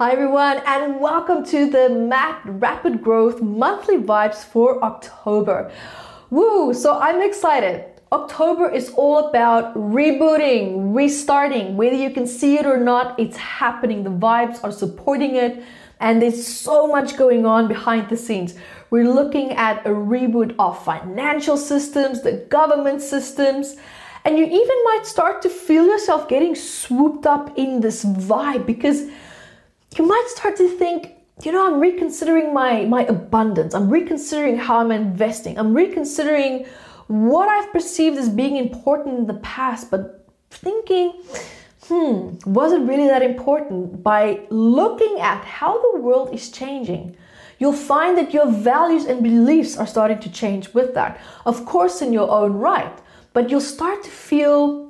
Hi, everyone, and welcome to the MAT Rapid Growth Monthly Vibes for October. Woo! So I'm excited. October is all about rebooting, restarting. Whether you can see it or not, it's happening. The vibes are supporting it, and there's so much going on behind the scenes. We're looking at a reboot of financial systems, the government systems, and you even might start to feel yourself getting swooped up in this vibe because you might start to think, you know, I'm reconsidering my, my abundance. I'm reconsidering how I'm investing. I'm reconsidering what I've perceived as being important in the past, but thinking, hmm, was it really that important? By looking at how the world is changing, you'll find that your values and beliefs are starting to change with that. Of course, in your own right, but you'll start to feel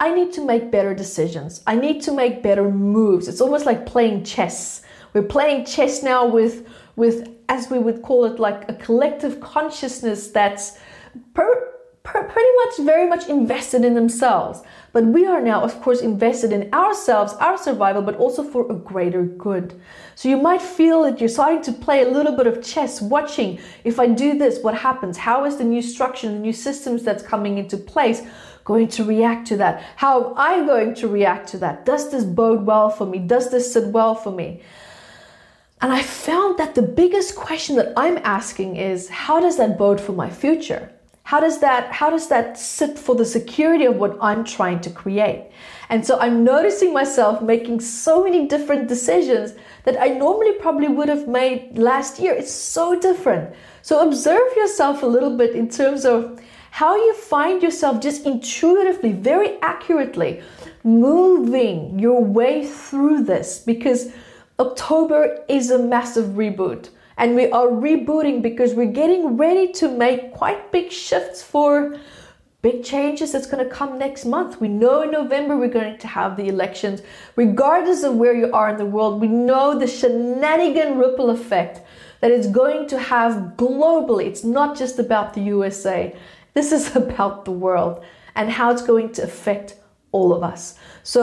I need to make better decisions. I need to make better moves. It's almost like playing chess. We're playing chess now with with as we would call it like a collective consciousness that's per, per, pretty much very much invested in themselves. But we are now of course invested in ourselves, our survival, but also for a greater good. So you might feel that you're starting to play a little bit of chess, watching if I do this, what happens? How is the new structure, the new systems that's coming into place? Going to react to that? How am I going to react to that? Does this bode well for me? Does this sit well for me? And I found that the biggest question that I'm asking is how does that bode for my future? How does that how does that sit for the security of what I'm trying to create? And so I'm noticing myself making so many different decisions that I normally probably would have made last year. It's so different. So observe yourself a little bit in terms of how you find yourself just intuitively, very accurately moving your way through this because October is a massive reboot. And we are rebooting because we're getting ready to make quite big shifts for big changes that's going to come next month. We know in November we're going to have the elections. Regardless of where you are in the world, we know the shenanigan ripple effect that it's going to have globally. It's not just about the USA. This is about the world and how it's going to affect all of us. So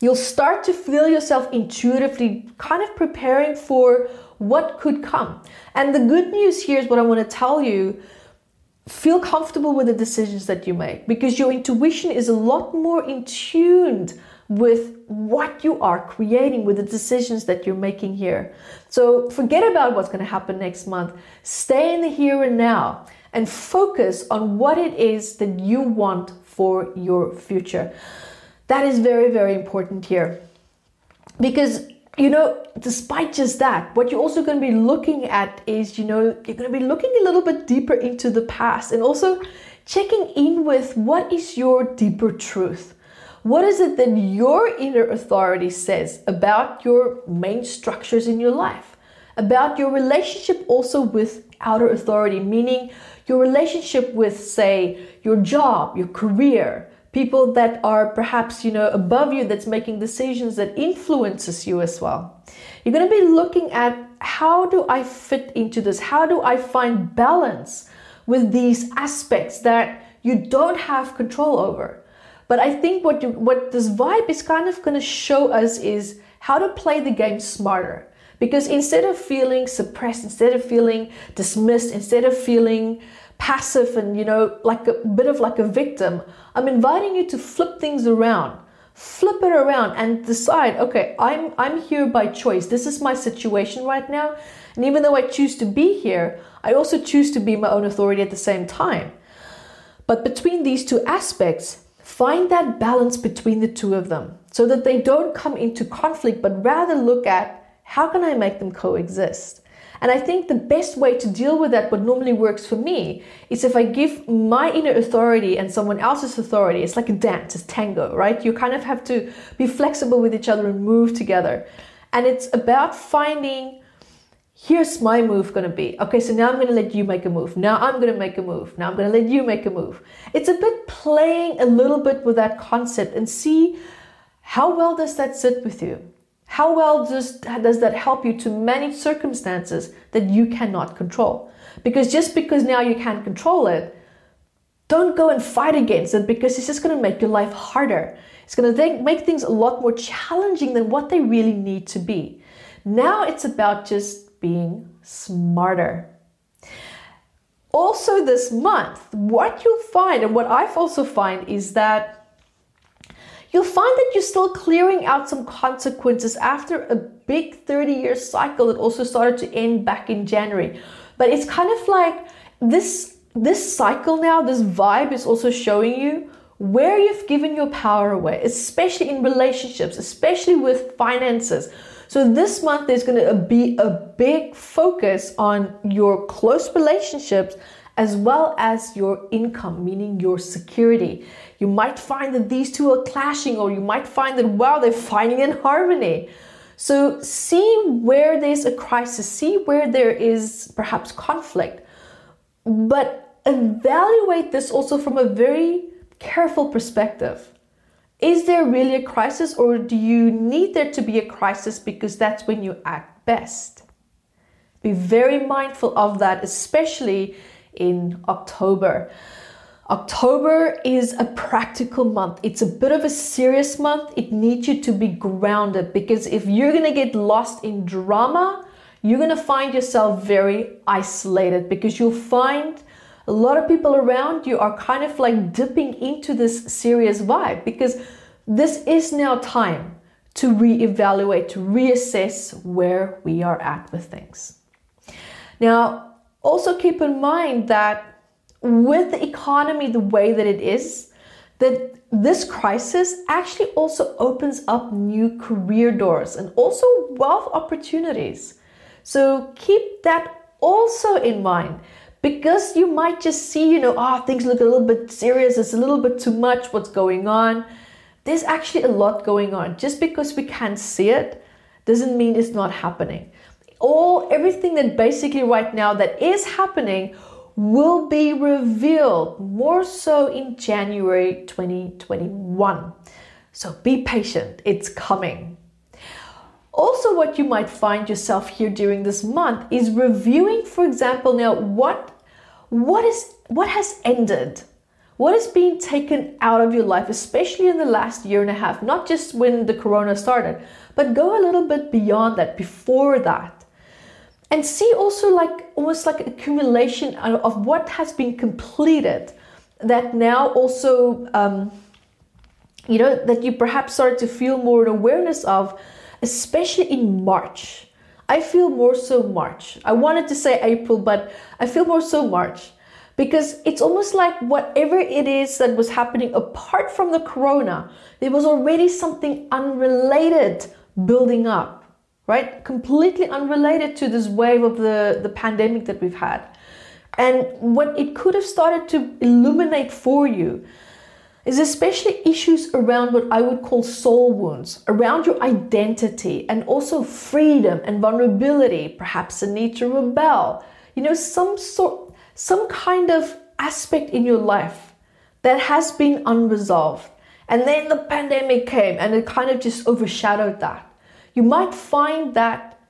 you'll start to feel yourself intuitively kind of preparing for what could come. And the good news here is what I want to tell you feel comfortable with the decisions that you make because your intuition is a lot more in tuned with what you are creating with the decisions that you're making here. So forget about what's going to happen next month. Stay in the here and now and focus on what it is that you want for your future. That is very, very important here. Because, you know, despite just that, what you're also going to be looking at is, you know, you're going to be looking a little bit deeper into the past and also checking in with what is your deeper truth. What is it that your inner authority says about your main structures in your life? About your relationship also with outer authority, meaning your relationship with, say, your job, your career, people that are perhaps, you know, above you that's making decisions that influences you as well. You're going to be looking at how do I fit into this? How do I find balance with these aspects that you don't have control over? But I think what you, what this vibe is kind of going to show us is how to play the game smarter. Because instead of feeling suppressed, instead of feeling dismissed, instead of feeling passive and, you know, like a bit of like a victim, I'm inviting you to flip things around. Flip it around and decide, okay, I'm I'm here by choice. This is my situation right now. And even though I choose to be here, I also choose to be my own authority at the same time. But between these two aspects, find that balance between the two of them so that they don't come into conflict, but rather look at how can I make them coexist? And I think the best way to deal with that, what normally works for me, is if I give my inner authority and someone else's authority. It's like a dance, it's tango, right? You kind of have to be flexible with each other and move together. And it's about finding here's my move going to be. Okay, so now I'm going to let you make a move. Now I'm going to make a move. Now I'm going to let you make a move. It's a bit playing a little bit with that concept and see how well does that sit with you? How well does, does that help you to manage circumstances that you cannot control? Because just because now you can't control it, don't go and fight against it because it's just going to make your life harder. It's going to make things a lot more challenging than what they really need to be. Now it's about just being smarter. Also, this month, what you'll find, and what I've also find, is that you'll find that you're still clearing out some consequences after a big 30 year cycle that also started to end back in January. But it's kind of like this this cycle now, this vibe is also showing you where you've given your power away, especially in relationships, especially with finances. So this month there's going to be a big focus on your close relationships as well as your income, meaning your security. You might find that these two are clashing, or you might find that wow, they're fighting in harmony. So see where there's a crisis, see where there is perhaps conflict, but evaluate this also from a very careful perspective. Is there really a crisis, or do you need there to be a crisis because that's when you act best? Be very mindful of that, especially in October. October is a practical month. It's a bit of a serious month. It needs you to be grounded because if you're going to get lost in drama, you're going to find yourself very isolated because you'll find a lot of people around you are kind of like dipping into this serious vibe because this is now time to reevaluate, to reassess where we are at with things. Now, also keep in mind that with the economy the way that it is, that this crisis actually also opens up new career doors and also wealth opportunities. So keep that also in mind because you might just see, you know, ah, oh, things look a little bit serious, it's a little bit too much, what's going on. There's actually a lot going on. Just because we can't see it doesn't mean it's not happening. All everything that basically right now that is happening will be revealed more so in January 2021. So be patient, it's coming. Also, what you might find yourself here during this month is reviewing, for example, now what what is what has ended what is being taken out of your life especially in the last year and a half not just when the corona started but go a little bit beyond that before that and see also like almost like accumulation of what has been completed that now also um, you know that you perhaps start to feel more an awareness of especially in march. I feel more so march. I wanted to say april but i feel more so march. Because it's almost like whatever it is that was happening apart from the corona there was already something unrelated building up right? Completely unrelated to this wave of the, the pandemic that we've had. And what it could have started to illuminate for you is especially issues around what I would call soul wounds, around your identity and also freedom and vulnerability, perhaps a need to rebel. You know, some sort, some kind of aspect in your life that has been unresolved. And then the pandemic came and it kind of just overshadowed that you might find that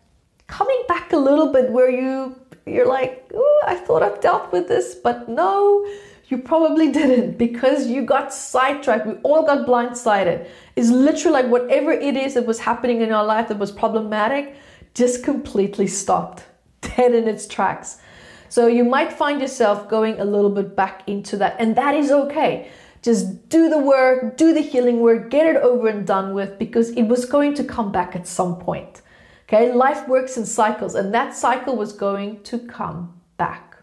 coming back a little bit where you you're like, oh, I thought I've dealt with this, but no, you probably didn't because you got sidetracked. We all got blindsided. It's literally like whatever it is that was happening in our life that was problematic just completely stopped, dead in its tracks. So you might find yourself going a little bit back into that, and that is okay. Just do the work, do the healing work, get it over and done with because it was going to come back at some point. Okay, life works in cycles, and that cycle was going to come back.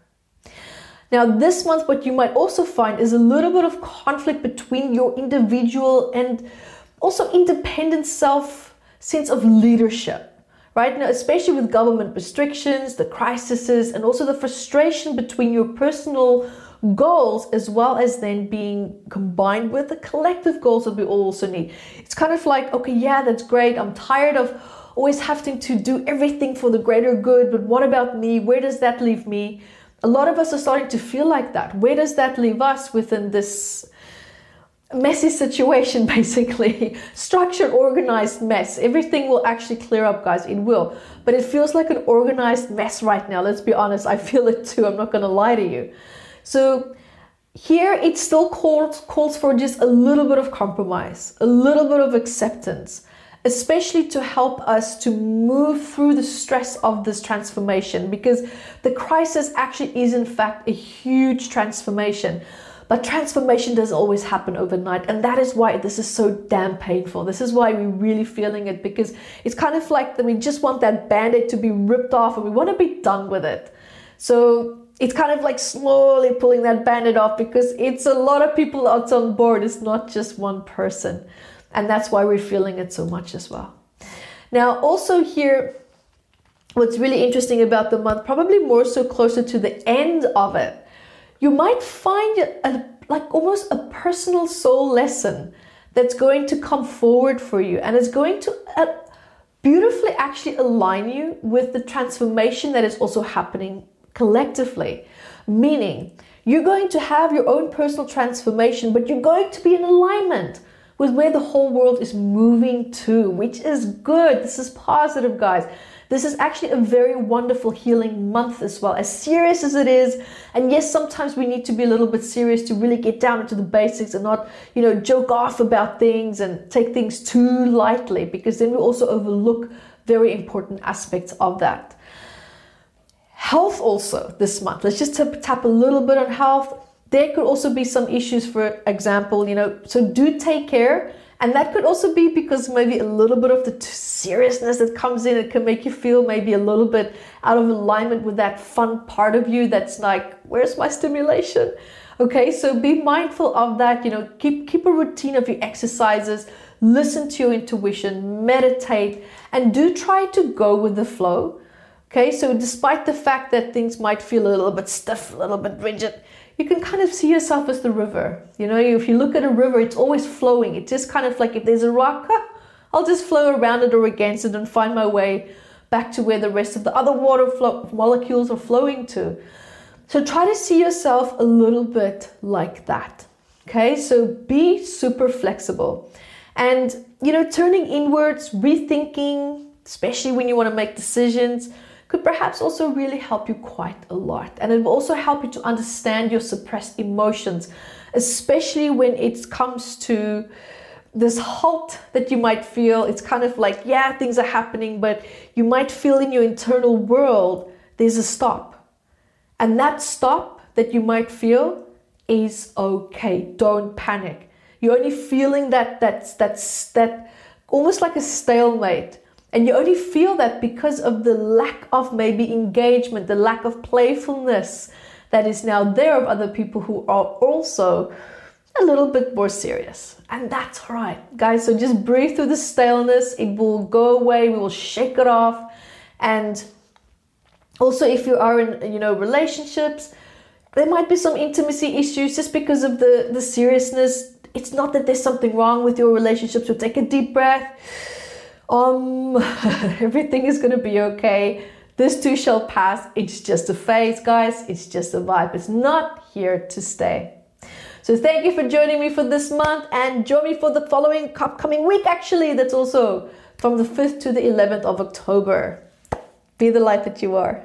Now, this month, what you might also find is a little bit of conflict between your individual and also independent self sense of leadership, right? Now, especially with government restrictions, the crises, and also the frustration between your personal goals as well as then being combined with the collective goals that we also need. It's kind of like, okay, yeah, that's great. I'm tired of always having to do everything for the greater good, but what about me? Where does that leave me? A lot of us are starting to feel like that. Where does that leave us within this messy situation, basically? Structured, organized mess. Everything will actually clear up, guys. It will. But it feels like an organized mess right now. Let's be honest. I feel it too. I'm not going to lie to you. So here it still calls calls for just a little bit of compromise, a little bit of acceptance, especially to help us to move through the stress of this transformation because the crisis actually is in fact a huge transformation. But transformation doesn't always happen overnight, and that is why this is so damn painful. This is why we're really feeling it because it's kind of like that we just want that band aid to be ripped off and we want to be done with it. So it's kind of like slowly pulling that bandit off because it's a lot of people out on board. It's not just one person. And that's why we're feeling it so much as well. Now, also here, what's really interesting about the month, probably more so closer to the end of it, you might find a, like almost a personal soul lesson that's going to come forward for you and it's going to uh, beautifully actually align you with the transformation that is also happening collectively. Meaning, you're going to have your own personal transformation, but you're going to be in alignment with where the whole world is moving to, which is good. This is positive, guys. This is actually a very wonderful healing month as well, as serious as it is. And yes, sometimes we need to be a little bit serious to really get down into the basics and not, you know, joke off about things and take things too lightly because then we also overlook very important aspects of that. Health also this month. Let's just tap a little bit on health. There could also be some issues, for example, you know, so do take care. And that could also be because maybe a little bit of the seriousness that comes in, it can make you feel maybe a little bit out of alignment with that fun part of you that's like, where's my stimulation? Okay, so be mindful of that. You know, keep keep a routine of your exercises, listen to your intuition, meditate, and do try to go with the flow. Okay, so despite the fact that things might feel a little bit stiff, a little bit rigid, you can kind of see yourself as the river. You know, if you look at a river, it's always flowing. It's just kind of like if there's a rock, ah, I'll just flow around it or against it and find my way back to where the rest of the other water molecules are flowing to. So try to see yourself a little bit like that. Okay, so be super flexible. And, you know, turning inwards, rethinking, especially when you want to make decisions could perhaps also really help you quite a lot. And it will also help you to understand your suppressed emotions, especially when it comes to this halt that you might feel. It's kind of like, yeah, things are happening, but you might feel in your internal world there's a stop. And that stop that you might feel is okay. Don't panic. You're only feeling that that's that's that almost like a stalemate and you only feel that because of the lack of maybe engagement, the lack of playfulness that is now there of other people who are also a little bit more serious. And that's all right, guys. So just breathe through the staleness. It will go away. We will shake it off. And also, if you are in, you know, relationships, there might be some intimacy issues just because of the, the seriousness. It's not that there's something wrong with your relationship. So take a deep breath um, everything is gonna be okay. This too shall pass. It's just a phase, guys. It's just a vibe. It's not here to stay. So thank you for joining me for this month and join me for the following upcoming week actually. That's also from the 5th to the 11th of October. Be the light that you are.